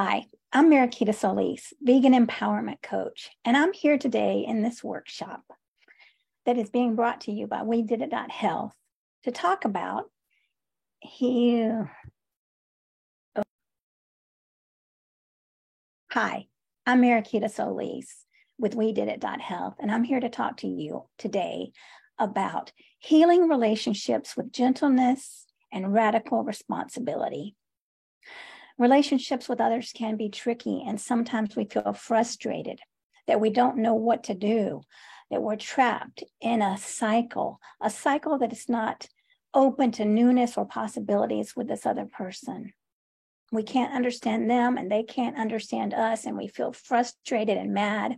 Hi, I'm Mariquita Solis, vegan empowerment coach, and I'm here today in this workshop that is being brought to you by We Did It Health to talk about here. Oh. Hi, I'm Mariquita Solis with We Did It Health, and I'm here to talk to you today about healing relationships with gentleness and radical responsibility. Relationships with others can be tricky, and sometimes we feel frustrated that we don't know what to do, that we're trapped in a cycle, a cycle that is not open to newness or possibilities with this other person. We can't understand them, and they can't understand us, and we feel frustrated and mad.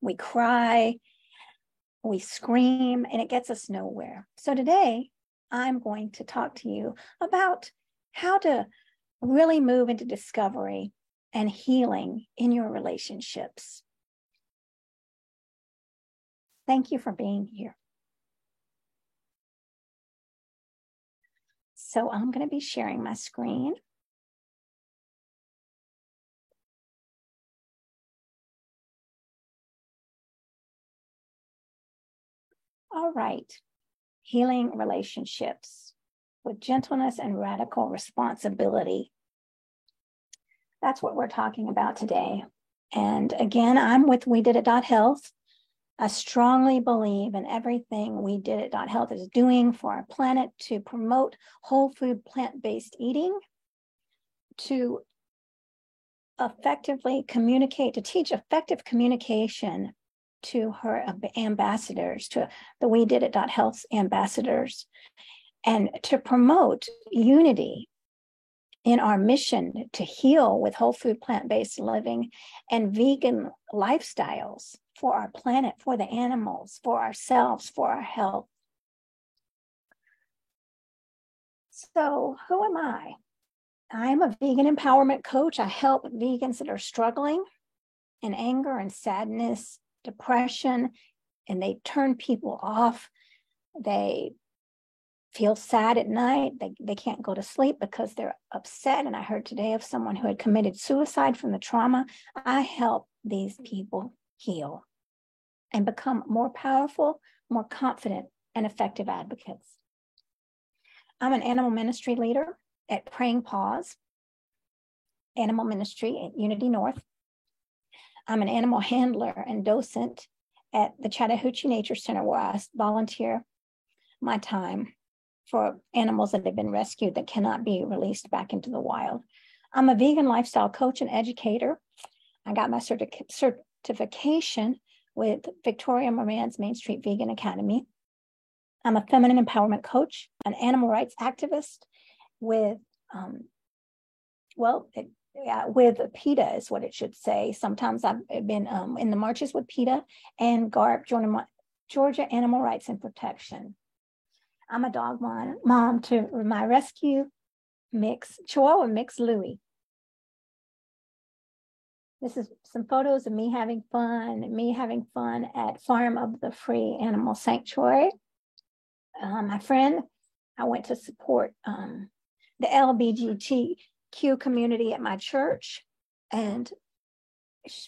We cry, we scream, and it gets us nowhere. So today, I'm going to talk to you about how to really move into discovery and healing in your relationships. Thank you for being here. So I'm going to be sharing my screen. All right, healing relationships with gentleness and radical responsibility. That's what we're talking about today. And again, I'm with We Did It Health. I strongly believe in everything We Did It Health is doing for our planet to promote whole food plant based eating, to effectively communicate, to teach effective communication to her ambassadors, to the We Did It Health ambassadors, and to promote unity in our mission to heal with whole food plant based living and vegan lifestyles for our planet, for the animals, for ourselves, for our health. So, who am I? I'm a vegan empowerment coach. I help vegans that are struggling in anger and sadness, depression, and they turn people off. They feel sad at night. They, they can't go to sleep because they're upset. And I heard today of someone who had committed suicide from the trauma. I help these people heal and become more powerful, more confident, and effective advocates. I'm an animal ministry leader at Praying Paws Animal Ministry at Unity North. I'm an animal handler and docent at the Chattahoochee Nature Center where I volunteer my time for animals that have been rescued that cannot be released back into the wild. I'm a vegan lifestyle coach and educator. I got my certi- certification with Victoria Moran's Main Street Vegan Academy. I'm a feminine empowerment coach, an animal rights activist with, um, well, it, yeah, with PETA is what it should say. Sometimes I've been um, in the marches with PETA and GARP, Georgia Animal Rights and Protection. I'm a dog mom, mom to my rescue mix, Chihuahua mix Louie. This is some photos of me having fun, me having fun at Farm of the Free Animal Sanctuary. Um, my friend, I went to support um, the LBGTQ community at my church, and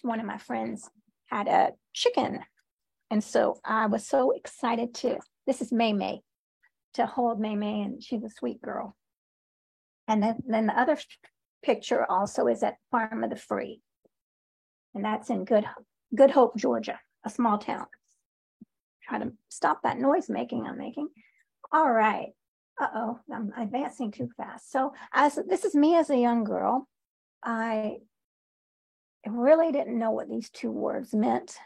one of my friends had a chicken. And so I was so excited to. This is May May to hold May May, and she's a sweet girl. And then, then the other picture also is at Farm of the Free, and that's in Good Good Hope, Georgia, a small town. Try to stop that noise making I'm making. All right. Uh oh, I'm advancing too fast. So as this is me as a young girl, I really didn't know what these two words meant.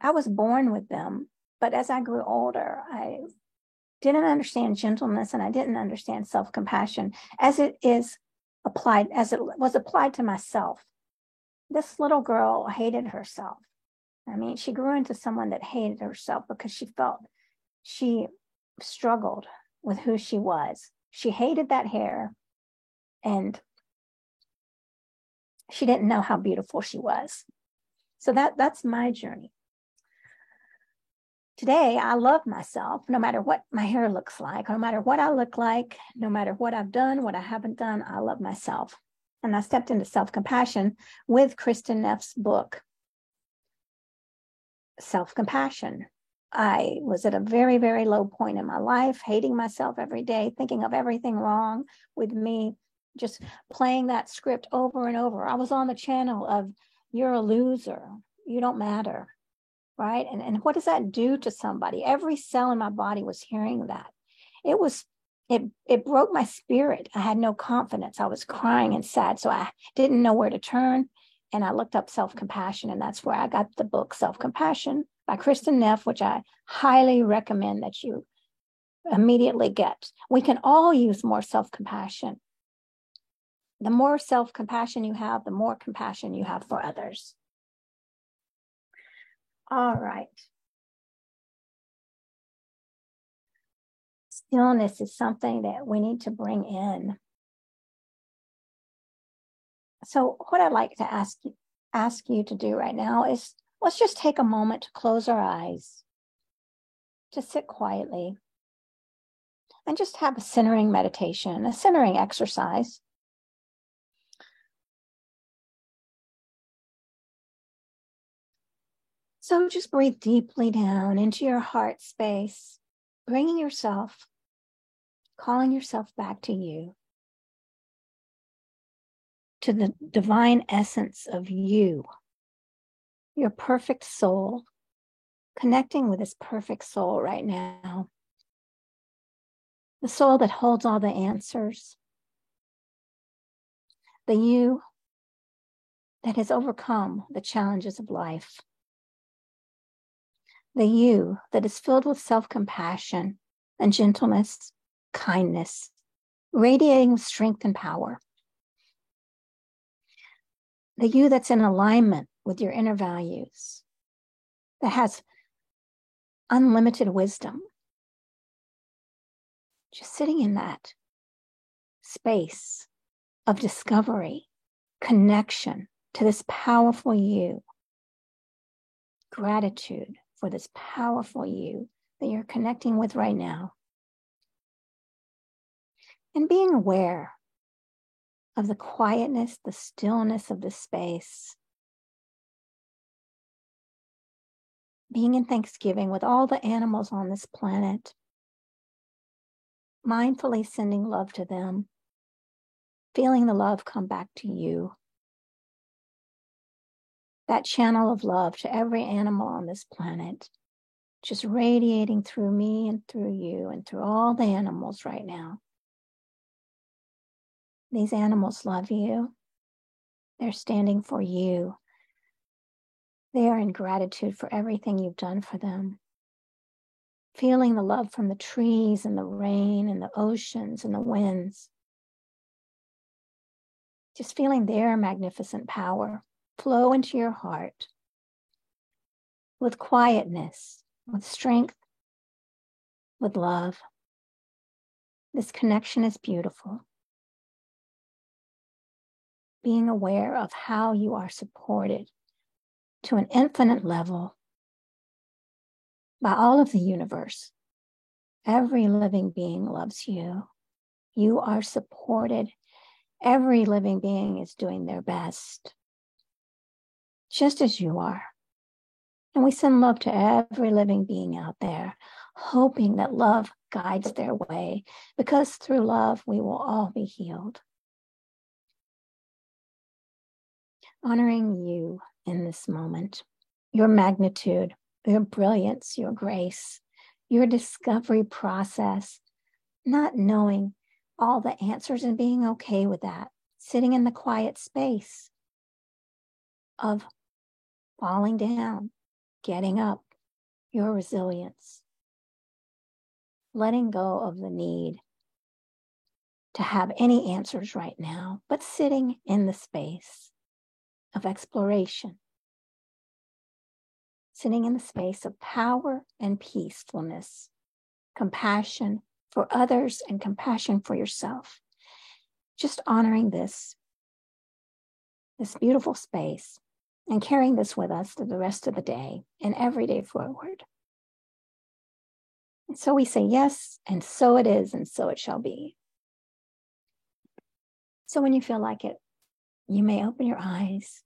I was born with them, but as I grew older, I didn't understand gentleness and I didn't understand self compassion as it is applied, as it was applied to myself. This little girl hated herself. I mean, she grew into someone that hated herself because she felt she struggled with who she was. She hated that hair and she didn't know how beautiful she was. So that that's my journey. Today, I love myself no matter what my hair looks like, no matter what I look like, no matter what I've done, what I haven't done, I love myself. And I stepped into self compassion with Kristin Neff's book, Self Compassion. I was at a very, very low point in my life, hating myself every day, thinking of everything wrong with me, just playing that script over and over. I was on the channel of, you're a loser, you don't matter, right? And, and what does that do to somebody? Every cell in my body was hearing that. It was, it, it broke my spirit. I had no confidence. I was crying and sad. So I didn't know where to turn. And I looked up self compassion, and that's where I got the book Self Compassion by Kristin Neff, which I highly recommend that you immediately get. We can all use more self compassion. The more self compassion you have, the more compassion you have for others. All right. Stillness is something that we need to bring in. So, what I'd like to ask you, ask you to do right now is let's just take a moment to close our eyes, to sit quietly, and just have a centering meditation, a centering exercise. So just breathe deeply down into your heart space, bringing yourself, calling yourself back to you, to the divine essence of you your perfect soul, connecting with this perfect soul right now. The soul that holds all the answers. The you that has overcome the challenges of life. The you that is filled with self compassion and gentleness, kindness, radiating with strength and power. The you that's in alignment with your inner values, that has unlimited wisdom. Just sitting in that space of discovery, connection to this powerful you, gratitude for this powerful you that you're connecting with right now. And being aware of the quietness, the stillness of the space being in Thanksgiving with all the animals on this planet, mindfully sending love to them, feeling the love come back to you. That channel of love to every animal on this planet, just radiating through me and through you and through all the animals right now. These animals love you. They're standing for you. They are in gratitude for everything you've done for them. Feeling the love from the trees and the rain and the oceans and the winds. Just feeling their magnificent power flow into your heart with quietness, with strength, with love. This connection is beautiful. Being aware of how you are supported to an infinite level by all of the universe. Every living being loves you. You are supported. Every living being is doing their best, just as you are. And we send love to every living being out there, hoping that love guides their way, because through love we will all be healed. Honoring you in this moment, your magnitude, your brilliance, your grace, your discovery process, not knowing all the answers and being okay with that, sitting in the quiet space of falling down, getting up, your resilience, letting go of the need to have any answers right now, but sitting in the space of exploration, sitting in the space of power and peacefulness, compassion for others and compassion for yourself. Just honoring this, this beautiful space, and carrying this with us through the rest of the day and every day forward. And so we say yes, and so it is, and so it shall be. So when you feel like it, You may open your eyes.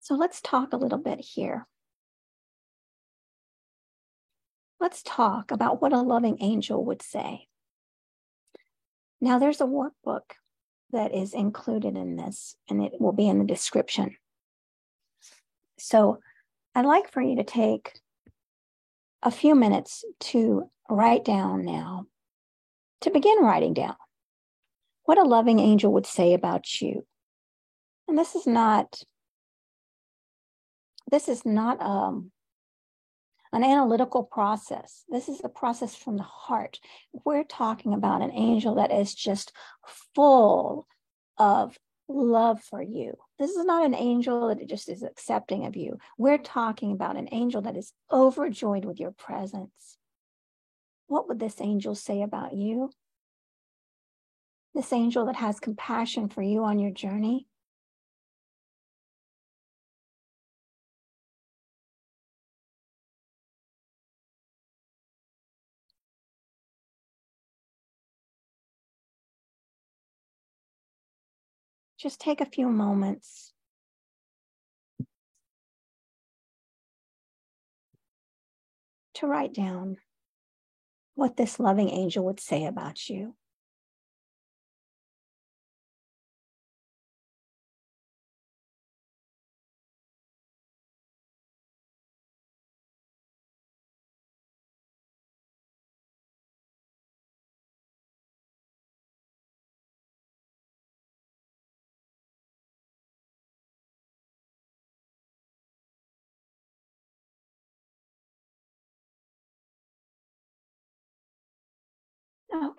So let's talk a little bit here. Let's talk about what a loving angel would say. Now, there's a workbook that is included in this, and it will be in the description. So, I'd like for you to take a few minutes to write down now, to begin writing down what a loving angel would say about you. And this is not this is not um, an analytical process. This is a process from the heart. We're talking about an angel that is just full of love for you. This is not an angel that just is accepting of you. We're talking about an angel that is overjoyed with your presence. What would this angel say about you? This angel that has compassion for you on your journey. Just take a few moments to write down what this loving angel would say about you.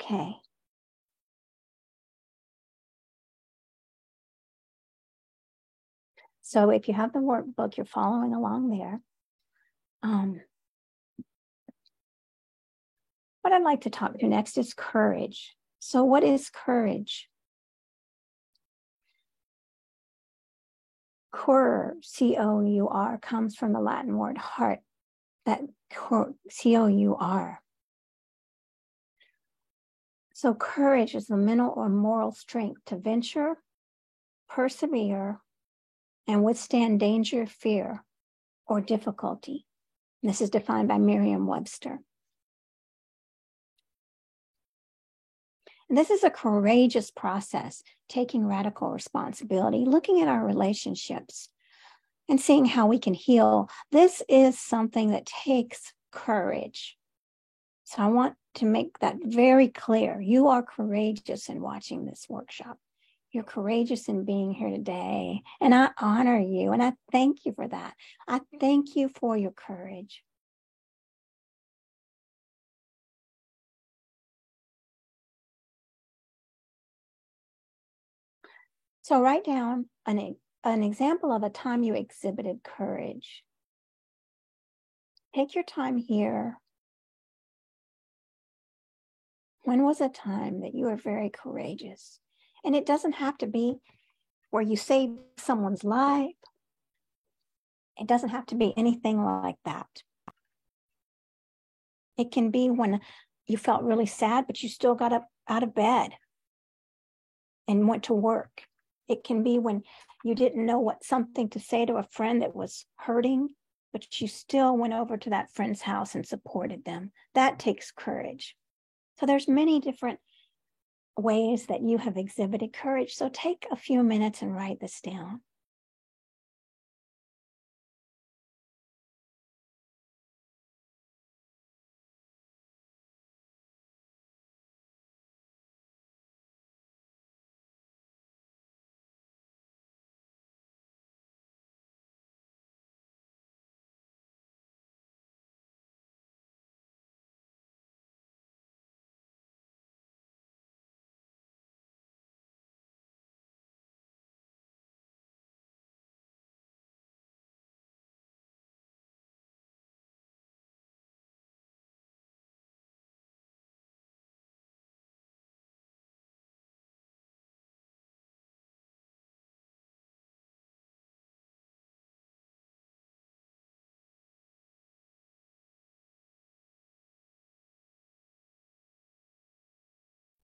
Okay. So if you have the workbook, you're following along there. Um, what I'd like to talk to next is courage. So, what is courage? Cur, C O U R, comes from the Latin word heart, that C O U R. So, courage is the mental or moral strength to venture, persevere, and withstand danger, fear, or difficulty. This is defined by Merriam Webster. This is a courageous process, taking radical responsibility, looking at our relationships and seeing how we can heal. This is something that takes courage. So I want to make that very clear. You are courageous in watching this workshop. You're courageous in being here today. And I honor you and I thank you for that. I thank you for your courage. So write down an, an example of a time you exhibited courage. Take your time here when was a time that you were very courageous? And it doesn't have to be where you saved someone's life. It doesn't have to be anything like that. It can be when you felt really sad, but you still got up out of bed and went to work. It can be when you didn't know what something to say to a friend that was hurting, but you still went over to that friend's house and supported them. That takes courage. So there's many different ways that you have exhibited courage. So take a few minutes and write this down.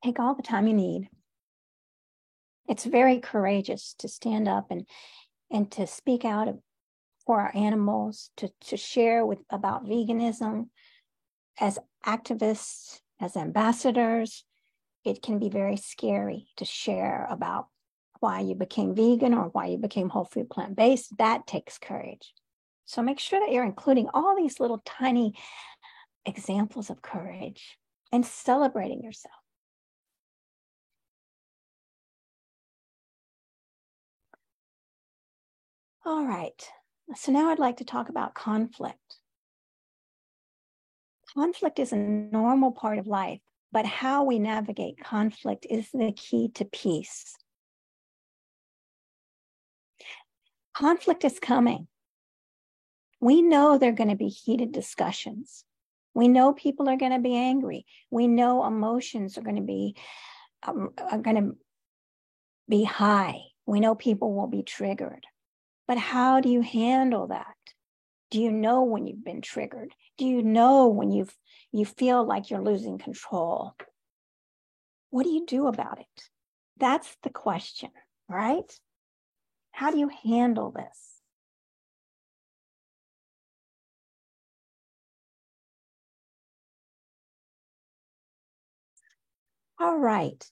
Take all the time you need. It's very courageous to stand up and and to speak out for our animals, to, to share with about veganism as activists, as ambassadors. It can be very scary to share about why you became vegan or why you became whole food plant based. That takes courage. So make sure that you're including all these little tiny examples of courage and celebrating yourself. All right. So now I'd like to talk about conflict. Conflict is a normal part of life, but how we navigate conflict is the key to peace. Conflict is coming. We know there are going to be heated discussions. We know people are going to be angry. We know emotions are going to be um, are going to be high. We know people will be triggered. But how do you handle that? Do you know when you've been triggered? Do you know when you've you feel like you're losing control? What do you do about it? That's the question, right? How do you handle this? All right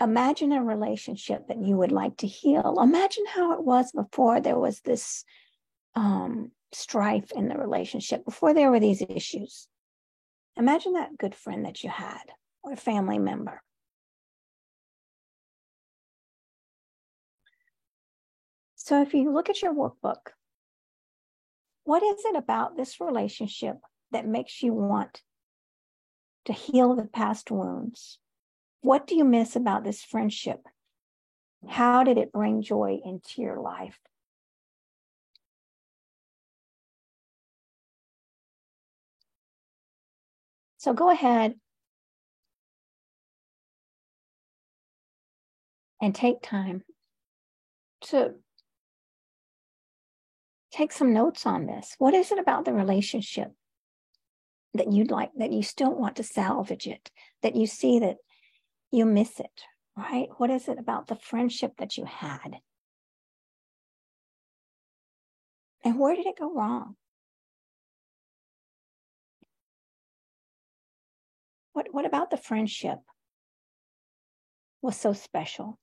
imagine a relationship that you would like to heal. Imagine how it was before there was this um, strife in the relationship, before there were these issues. Imagine that good friend that you had or family member. So if you look at your workbook, what is it about this relationship that makes you want to heal the past wounds what do you miss about this friendship? How did it bring joy into your life? So go ahead and take time to take some notes on this. What is it about the relationship that you'd like, that you still want to salvage it, that you see that you miss it, right? What is it about the friendship that you had? And where did it go wrong? What, what about the friendship was so special?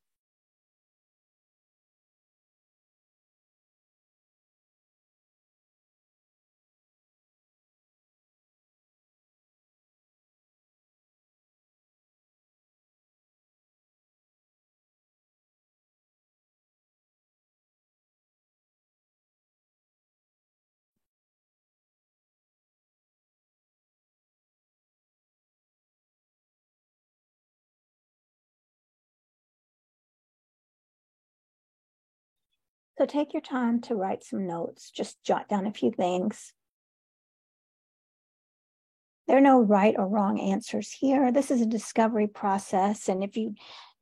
So take your time to write some notes, just jot down a few things. There are no right or wrong answers here. This is a discovery process. And if you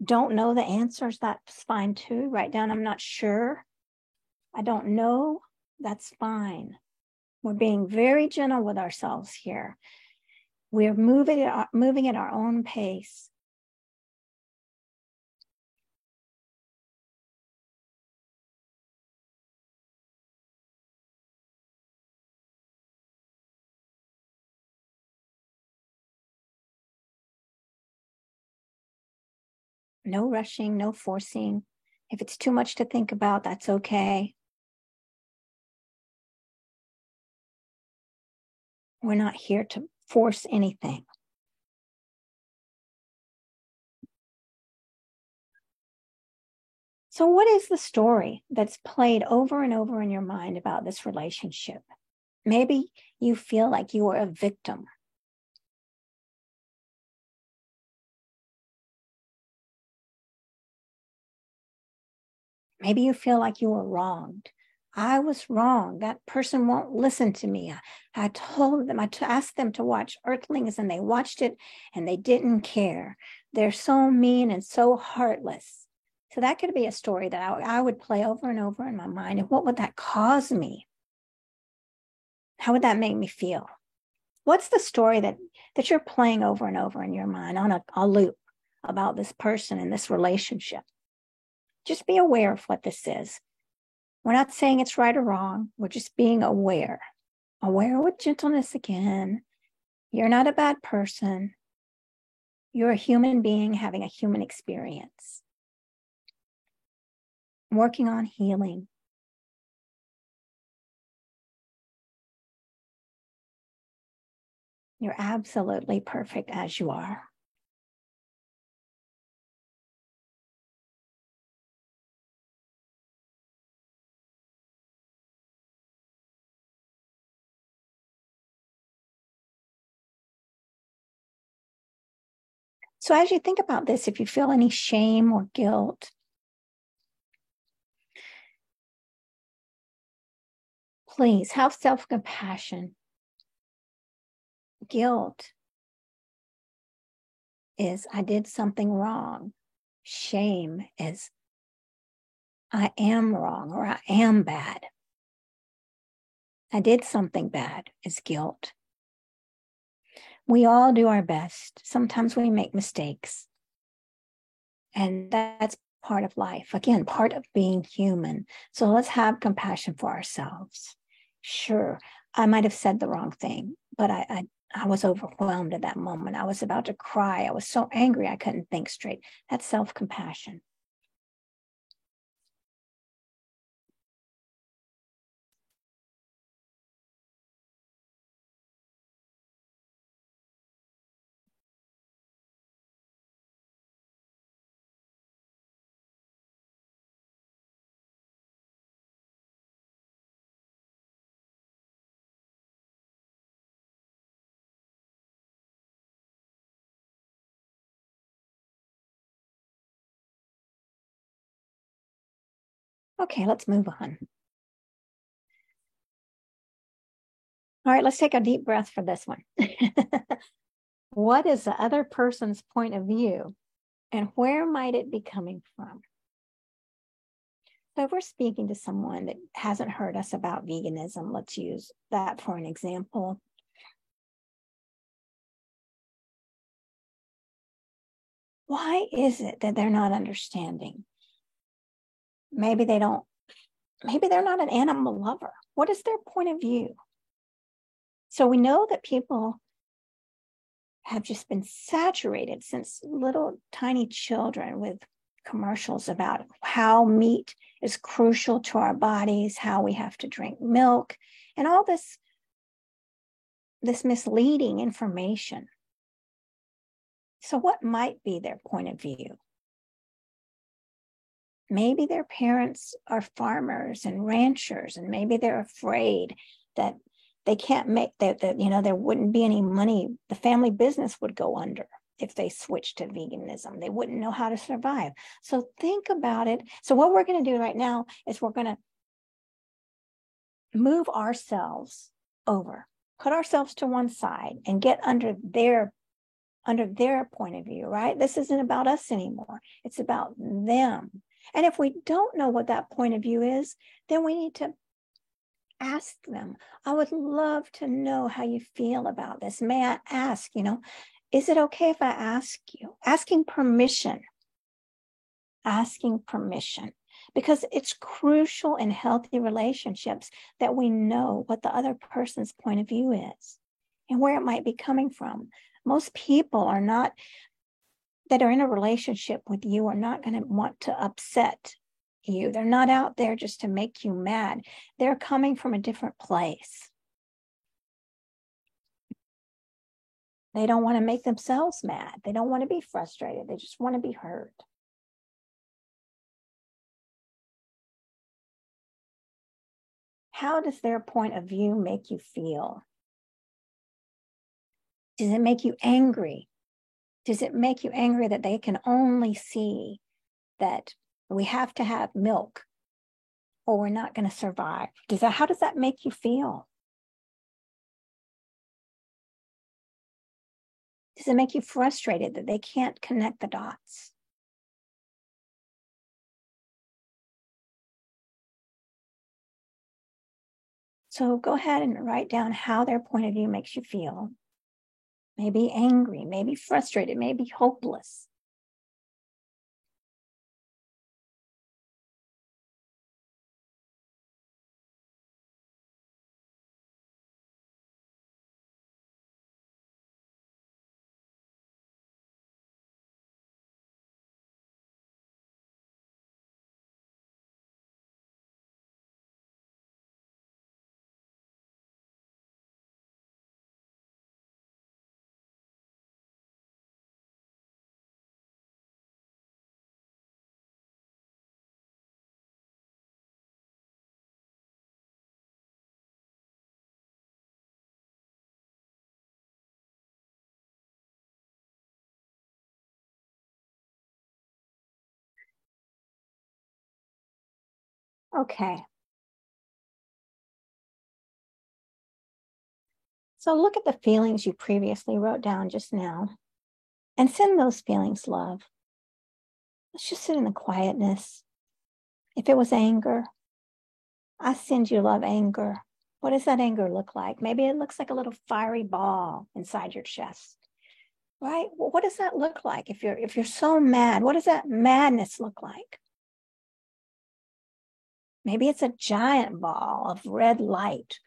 don't know the answers, that's fine too. Write down, I'm not sure. I don't know. That's fine. We're being very gentle with ourselves here. We're moving at, moving at our own pace. No rushing, no forcing. If it's too much to think about, that's okay. We're not here to force anything. So, what is the story that's played over and over in your mind about this relationship? Maybe you feel like you were a victim Maybe you feel like you were wronged. I was wrong. That person won't listen to me. I, told them, I asked them to watch Earthlings and they watched it and they didn't care. They're so mean and so heartless. So that could be a story that I, I would play over and over in my mind. And what would that cause me? How would that make me feel? What's the story that that you're playing over and over in your mind on a, a loop about this person and this relationship? Just be aware of what this is. We're not saying it's right or wrong. We're just being aware. Aware with gentleness again. You're not a bad person. You're a human being having a human experience. Working on healing. You're absolutely perfect as you are. So, as you think about this, if you feel any shame or guilt, please have self compassion. Guilt is I did something wrong. Shame is I am wrong or I am bad. I did something bad is guilt. We all do our best. Sometimes we make mistakes. And that's part of life. Again, part of being human. So let's have compassion for ourselves. Sure, I might have said the wrong thing, but I, I, I was overwhelmed at that moment. I was about to cry. I was so angry I couldn't think straight. That's self compassion. Okay, let's move on. All right, let's take a deep breath for this one. what is the other person's point of view and where might it be coming from? So, if we're speaking to someone that hasn't heard us about veganism, let's use that for an example. Why is it that they're not understanding? Maybe they don't, maybe they're not an animal lover. What is their point of view? So we know that people have just been saturated since little tiny children with commercials about how meat is crucial to our bodies, how we have to drink milk, and all this this misleading information. So what might be their point of view? Maybe their parents are farmers and ranchers and maybe they're afraid that they can't make that that you know there wouldn't be any money the family business would go under if they switched to veganism. They wouldn't know how to survive. So think about it. So what we're going to do right now is we're going to move ourselves over put ourselves to one side and get under their under their point of view right? This isn't about us anymore. It's about them and if we don't know what that point of view is, then we need to ask them. I would love to know how you feel about this. May I ask, you know, is it okay if I ask you? Asking permission. Asking permission. Because it's crucial in healthy relationships that we know what the other person's point of view is and where it might be coming from. Most people are not that are in a relationship with you are not going to want to upset you. They're not out there just to make you mad. They're coming from a different place. They don't want to make themselves mad. They don't want to be frustrated. They just want to be heard. How does their point of view make you feel? Does it make you angry? Does it make you angry that they can only see that we have to have milk or we're not going to survive? Does that how does that make you feel? Does it make you frustrated that they can't connect the dots? So go ahead and write down how their point of view makes you feel. Maybe angry, maybe frustrated, maybe hopeless. Okay. So look at the feelings you previously wrote down just now and send those feelings love. Let's just sit in the quietness. If it was anger, I send you love anger. What does that anger look like? Maybe it looks like a little fiery ball inside your chest. Right? Well, what does that look like? If you're if you're so mad, what does that madness look like? Maybe it's a giant ball of red light.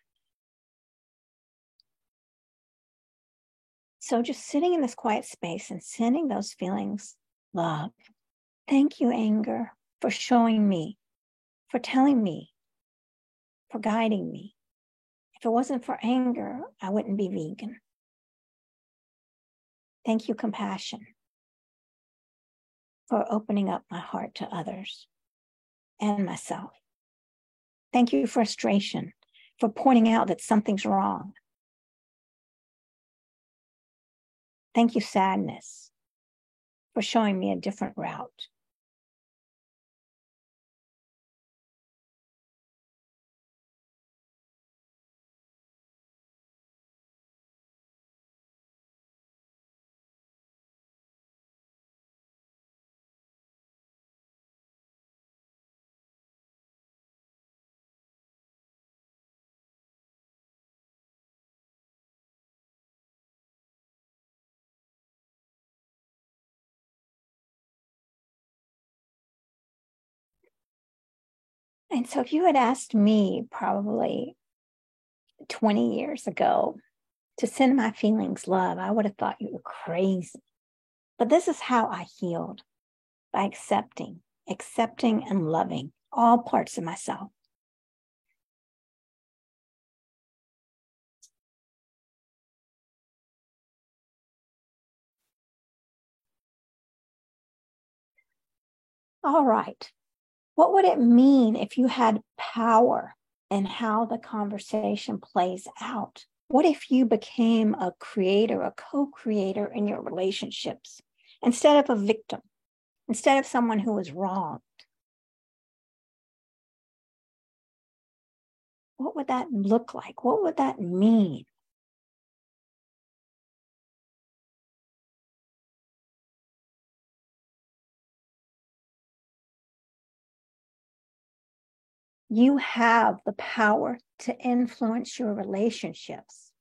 So just sitting in this quiet space and sending those feelings love. Thank you, anger, for showing me, for telling me, for guiding me. If it wasn't for anger, I wouldn't be vegan. Thank you, compassion, for opening up my heart to others and myself. Thank you, frustration, for pointing out that something's wrong. Thank you, sadness, for showing me a different route. And so, if you had asked me probably 20 years ago to send my feelings love, I would have thought you were crazy. But this is how I healed by accepting, accepting and loving all parts of myself. All right. What would it mean if you had power in how the conversation plays out? What if you became a creator, a co creator in your relationships instead of a victim, instead of someone who was wronged? What would that look like? What would that mean? You have the power to influence your relationships.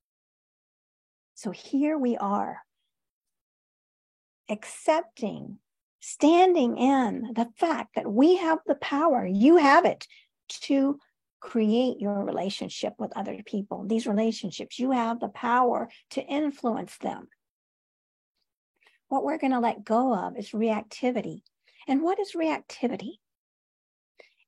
So here we are, accepting, standing in the fact that we have the power, you have it to create your relationship with other people. These relationships, you have the power to influence them. What we're going to let go of is reactivity. And what is reactivity?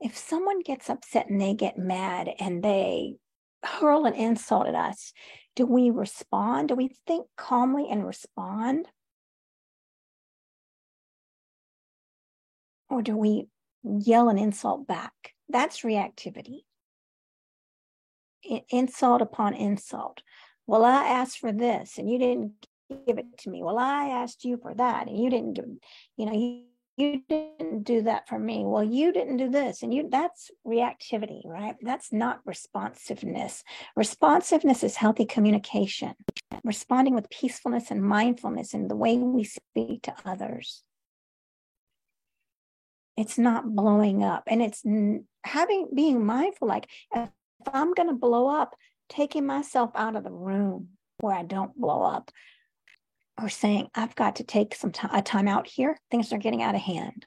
If someone gets upset and they get mad and they hurl an insult at us, do we respond? Do we think calmly and respond? Or do we yell an insult back? That's reactivity. insult upon insult. Well, I asked for this and you didn't give it to me. Well, I asked you for that and you didn't give, you know, you you didn't do that for me. Well you didn't do this and you that's reactivity right? That's not responsiveness. Responsiveness is healthy communication responding with peacefulness and mindfulness in the way we speak to others. It's not blowing up and it's having being mindful like if I'm going to blow up, taking myself out of the room where I don't blow up or saying, I've got to take some time, a time out here. Things are getting out of hand.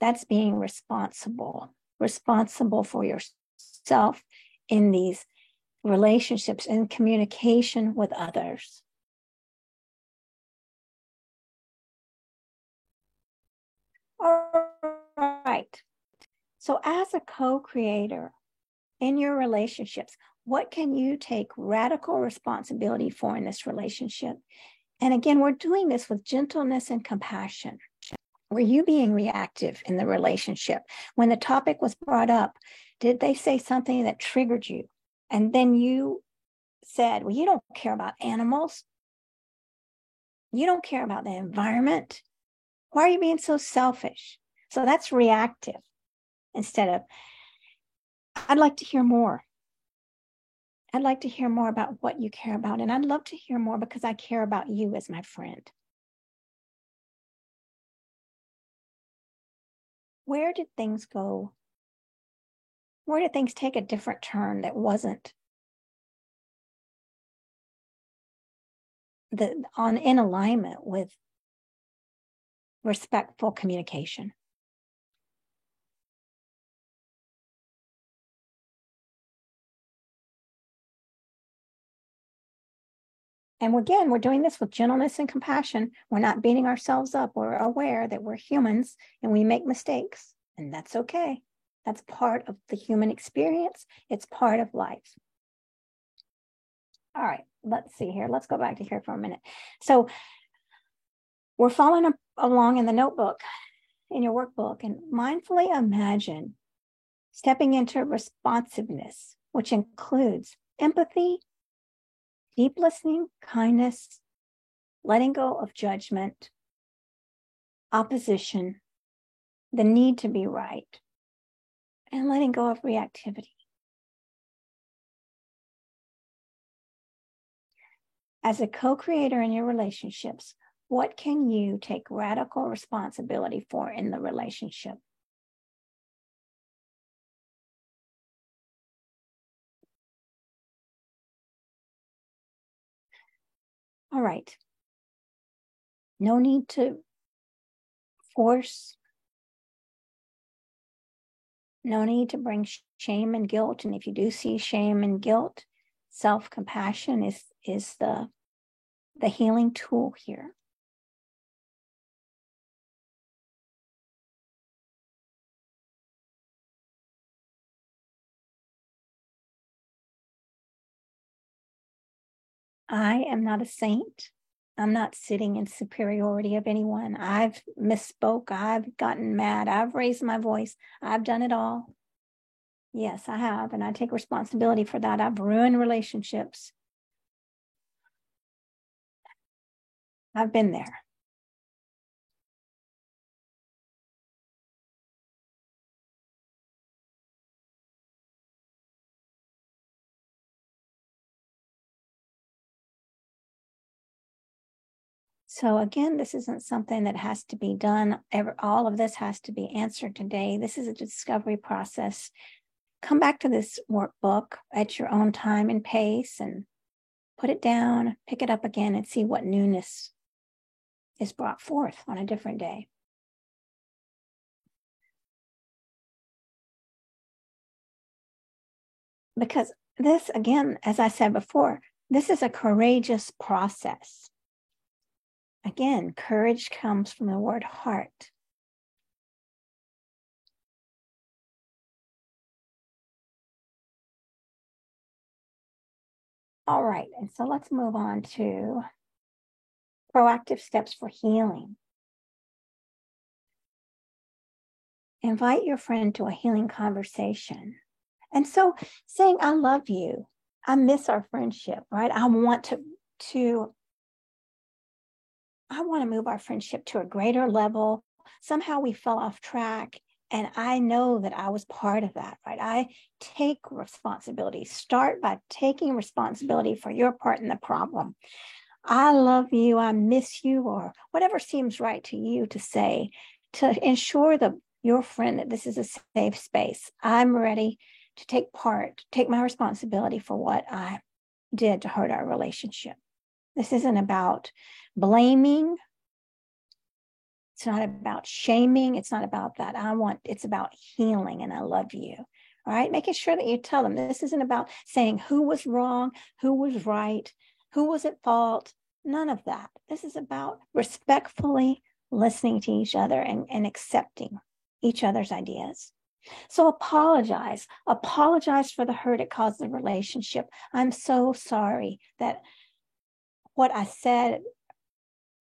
That's being responsible, responsible for yourself in these relationships and communication with others. All right. So, as a co creator in your relationships, what can you take radical responsibility for in this relationship? And again, we're doing this with gentleness and compassion. Were you being reactive in the relationship? When the topic was brought up, did they say something that triggered you? And then you said, Well, you don't care about animals. You don't care about the environment. Why are you being so selfish? So that's reactive instead of, I'd like to hear more. I'd like to hear more about what you care about. And I'd love to hear more because I care about you as my friend. Where did things go? Where did things take a different turn that wasn't the on in alignment with respectful communication? And again, we're doing this with gentleness and compassion. We're not beating ourselves up. We're aware that we're humans and we make mistakes, and that's okay. That's part of the human experience, it's part of life. All right, let's see here. Let's go back to here for a minute. So, we're following along in the notebook, in your workbook, and mindfully imagine stepping into responsiveness, which includes empathy, deep listening, kindness, letting go of judgment, opposition, the need to be right, and letting go of reactivity. As a co creator in your relationships, what can you take radical responsibility for in the relationship? All right. No need to force. No need to bring shame and guilt. And if you do see shame and guilt, self-compassion is is the the healing tool here. I am not a saint. I'm not sitting in superiority of anyone. I've misspoke. I've gotten mad. I've raised my voice. I've done it all. Yes, I have. And I take responsibility for that. I've ruined relationships. I've been there. So again, this isn't something that has to be done. Ever, all of this has to be answered today. This is a discovery process. Come back to this workbook at your own time and pace and put it down, pick it up again, and see what newness is brought forth on a different day. Because this, again, as I said before, this is a courageous process. Again, courage comes from the word heart. All right, and so let's move on to proactive steps for healing. Invite your friend to a healing conversation. And so saying, I love you, I miss our friendship, right? I want to, to I want to move our friendship to a greater level. Somehow we fell off track. And I know that I was part of that, right? I take responsibility. Start by taking responsibility for your part in the problem. I love you, I miss you, or whatever seems right to you to say to ensure the your friend that this is a safe space. I'm ready to take part, take my responsibility for what I did to hurt our relationship. This isn't about blaming. It's not about shaming. It's not about that. I want, it's about healing and I love you. All right. Making sure that you tell them this isn't about saying who was wrong, who was right, who was at fault. None of that. This is about respectfully listening to each other and, and accepting each other's ideas. So apologize. Apologize for the hurt it caused the relationship. I'm so sorry that what I said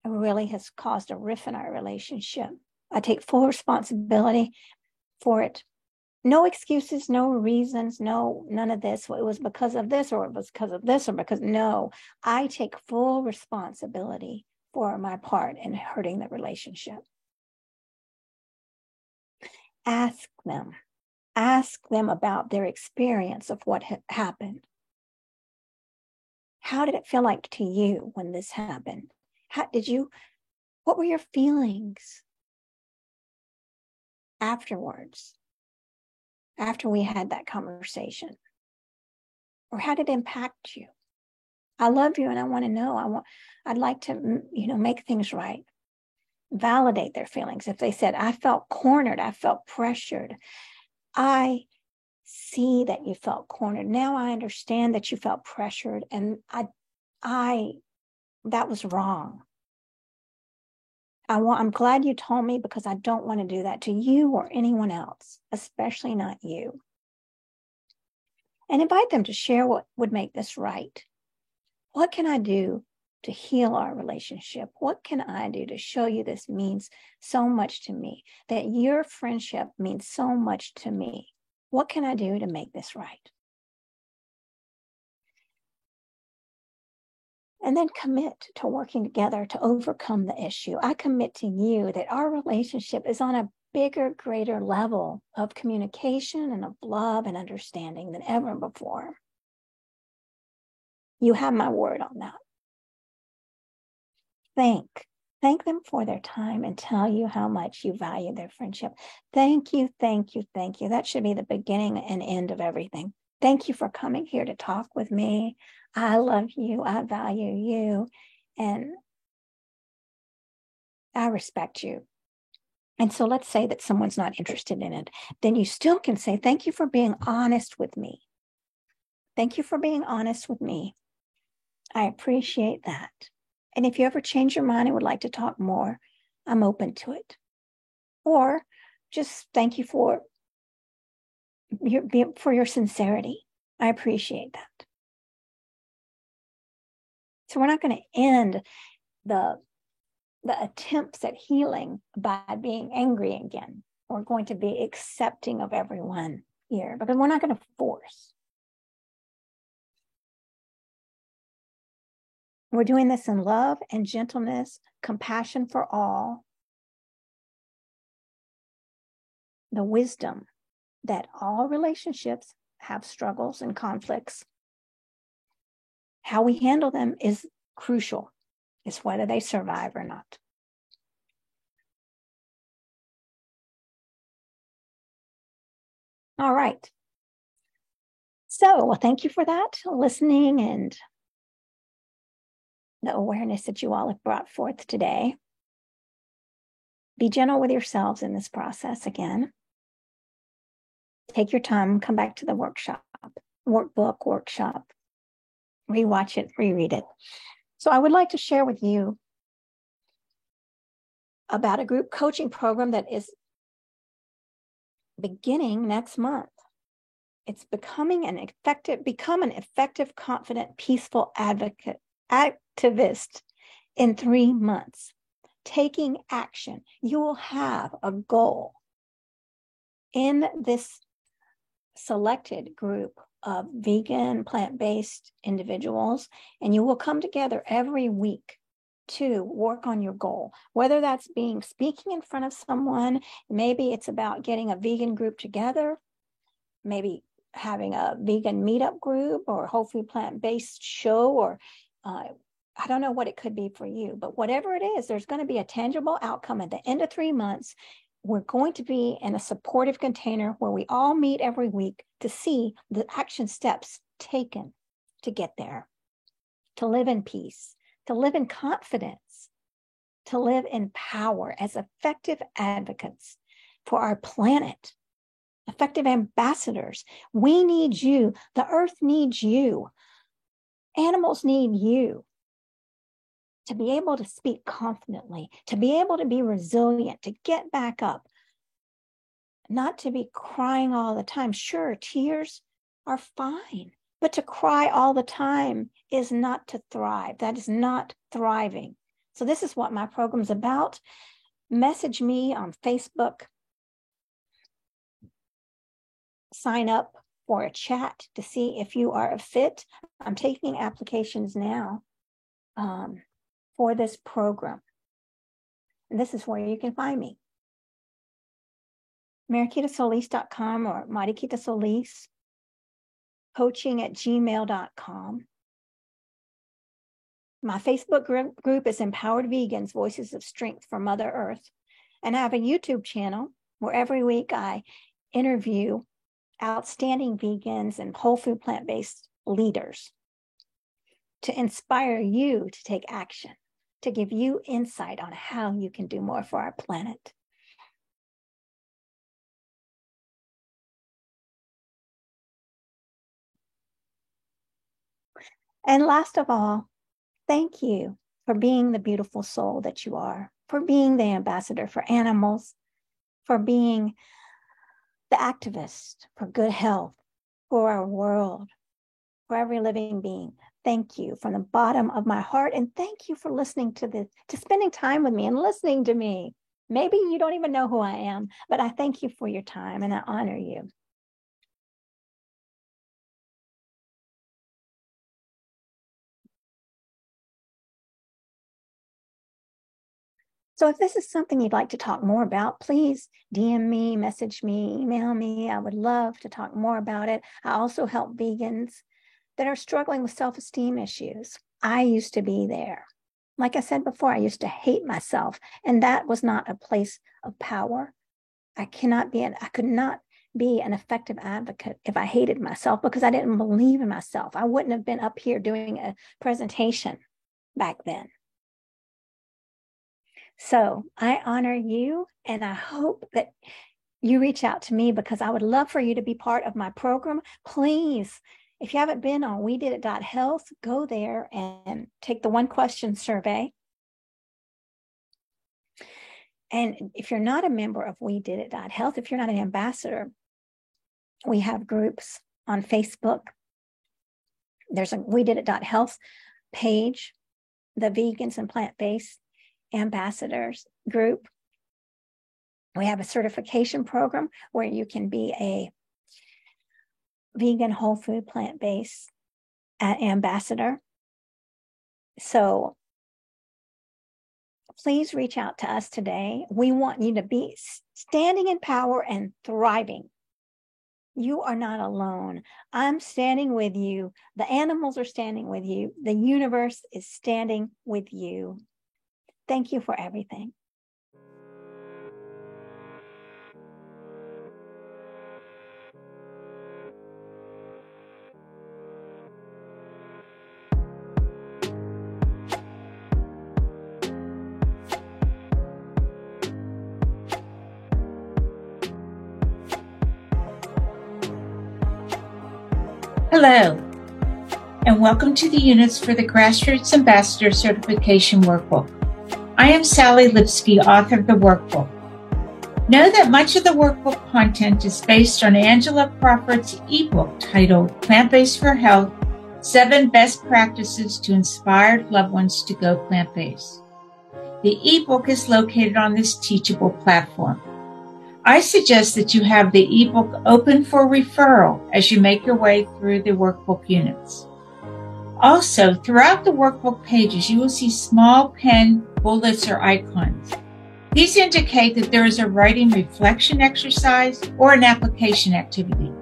really has caused a rift in our relationship. I take full responsibility for it. No excuses, no reasons, no, none of this. It was because of this, or it was because of this, or because no, I take full responsibility for my part in hurting the relationship ask them ask them about their experience of what ha- happened how did it feel like to you when this happened? How did you what were your feelings afterwards after we had that conversation? Or how did it impact you? I love you and i want to know. I want i'd like to you know make things right validate their feelings. If they said, I felt cornered, I felt pressured, I see that you felt cornered. Now I understand that you felt pressured and I I that was wrong. I want I'm glad you told me because I don't want to do that to you or anyone else, especially not you. And invite them to share what would make this right. What can I do to heal our relationship? What can I do to show you this means so much to me, that your friendship means so much to me? What can I do to make this right? And then commit to working together to overcome the issue. I commit to you that our relationship is on a bigger, greater level of communication and of love and understanding than ever before. You have my word on that thank thank them for their time and tell you how much you value their friendship. Thank you thank you thank you. That should be the beginning and end of everything. Thank you for coming here to talk with me. I love you. I value you. And i respect you. And so let's say that someone's not interested in it then you still can say thank you for being honest with me. Thank you for being honest with me. I appreciate that and if you ever change your mind and would like to talk more, I'm open to it. Or just thank you for your, for your sincerity. I appreciate that. So we're not going to end the the attempts at healing by being angry again. We're going to be accepting of everyone here because we're not going to force. We're doing this in love and gentleness, compassion for all, the wisdom that all relationships have struggles and conflicts. How we handle them is crucial, it's whether they survive or not. All right. So, well, thank you for that, listening and the awareness that you all have brought forth today. Be gentle with yourselves in this process again. Take your time, come back to the workshop, workbook, workshop, rewatch it, reread it. So, I would like to share with you about a group coaching program that is beginning next month. It's becoming an effective, become an effective, confident, peaceful advocate activist in three months, taking action, you will have a goal in this selected group of vegan, plant based individuals, and you will come together every week to work on your goal, whether that's being speaking in front of someone, maybe it's about getting a vegan group together, maybe having a vegan meetup group or hopefully plant based show or uh, I don't know what it could be for you, but whatever it is, there's going to be a tangible outcome at the end of three months we're going to be in a supportive container where we all meet every week to see the action steps taken to get there, to live in peace, to live in confidence, to live in power as effective advocates for our planet, effective ambassadors. We need you. The earth needs you. Animals need you to be able to speak confidently, to be able to be resilient, to get back up, not to be crying all the time. Sure, tears are fine, but to cry all the time is not to thrive. That is not thriving. So, this is what my program is about. Message me on Facebook. Sign up for a chat to see if you are a fit. I'm taking applications now. Um, for this program. And this is where you can find me. MariquitaSolis.com or Mariquita Solis, coaching at gmail.com. My Facebook group is Empowered Vegans Voices of Strength for Mother Earth. And I have a YouTube channel where every week I interview outstanding vegans and whole food plant based leaders to inspire you to take action to give you insight on how you can do more for our planet. And last of all, thank you for being the beautiful soul that you are, for being the ambassador for animals, for being the activist for good health, for our world, for every living being thank you from the bottom of my heart. And thank you for listening to this, to spending time with me and listening to me. Maybe you don't even know who I am, but I thank you for your time and I honor you. So if this is something you'd like to talk more about, please DM me, message me, email me. I would love to talk more about it. I also help vegans that are struggling with self esteem issues. I used to be there. Like I said before, I used to hate myself, and that was not a place of power. I cannot be, an, I could not be an effective advocate if I hated myself because I didn't believe in myself. I wouldn't have been up here doing a presentation back then. So I honor you, and I hope that you reach out to me because I would love for you to be part of my program. Please if you haven't been on we did it health, go there and take the one question survey. And if you're not a member of We Did It Health, if you're not an ambassador, we have groups on Facebook. There's a We Did It Health page, the vegans and plant-based ambassadors group. We have a certification program where you can be a vegan, whole food, plant based uh, ambassador. So please reach out to us today. We want you to be standing in power and thriving. You are not alone. I'm standing with you. The animals are standing with you. The universe is standing with you. Thank you for everything. Hello, and welcome to the units for the Grassroots Ambassador Certification Workbook. I am Sally Lipsky, author of the workbook. Know that much of the workbook content is based on Angela Crawford's ebook titled Plant Based for Health Seven Best Practices to Inspire Loved Ones to Go Plant Based. The ebook is located on this teachable platform. I suggest that you have the ebook open for referral as you make your way through the workbook units. Also, throughout the workbook pages, you will see small pen bullets or icons. These indicate that there is a writing reflection exercise or an application activity.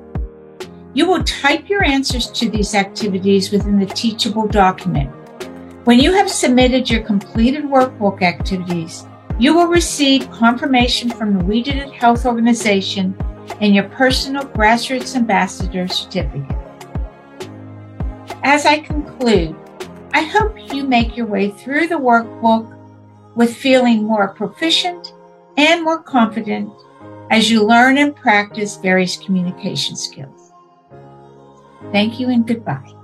You will type your answers to these activities within the teachable document. When you have submitted your completed workbook activities, You will receive confirmation from the It Health Organization and your personal Grassroots Ambassador certificate. As I conclude, I hope you make your way through the workbook with feeling more proficient and more confident as you learn and practice various communication skills. Thank you and goodbye.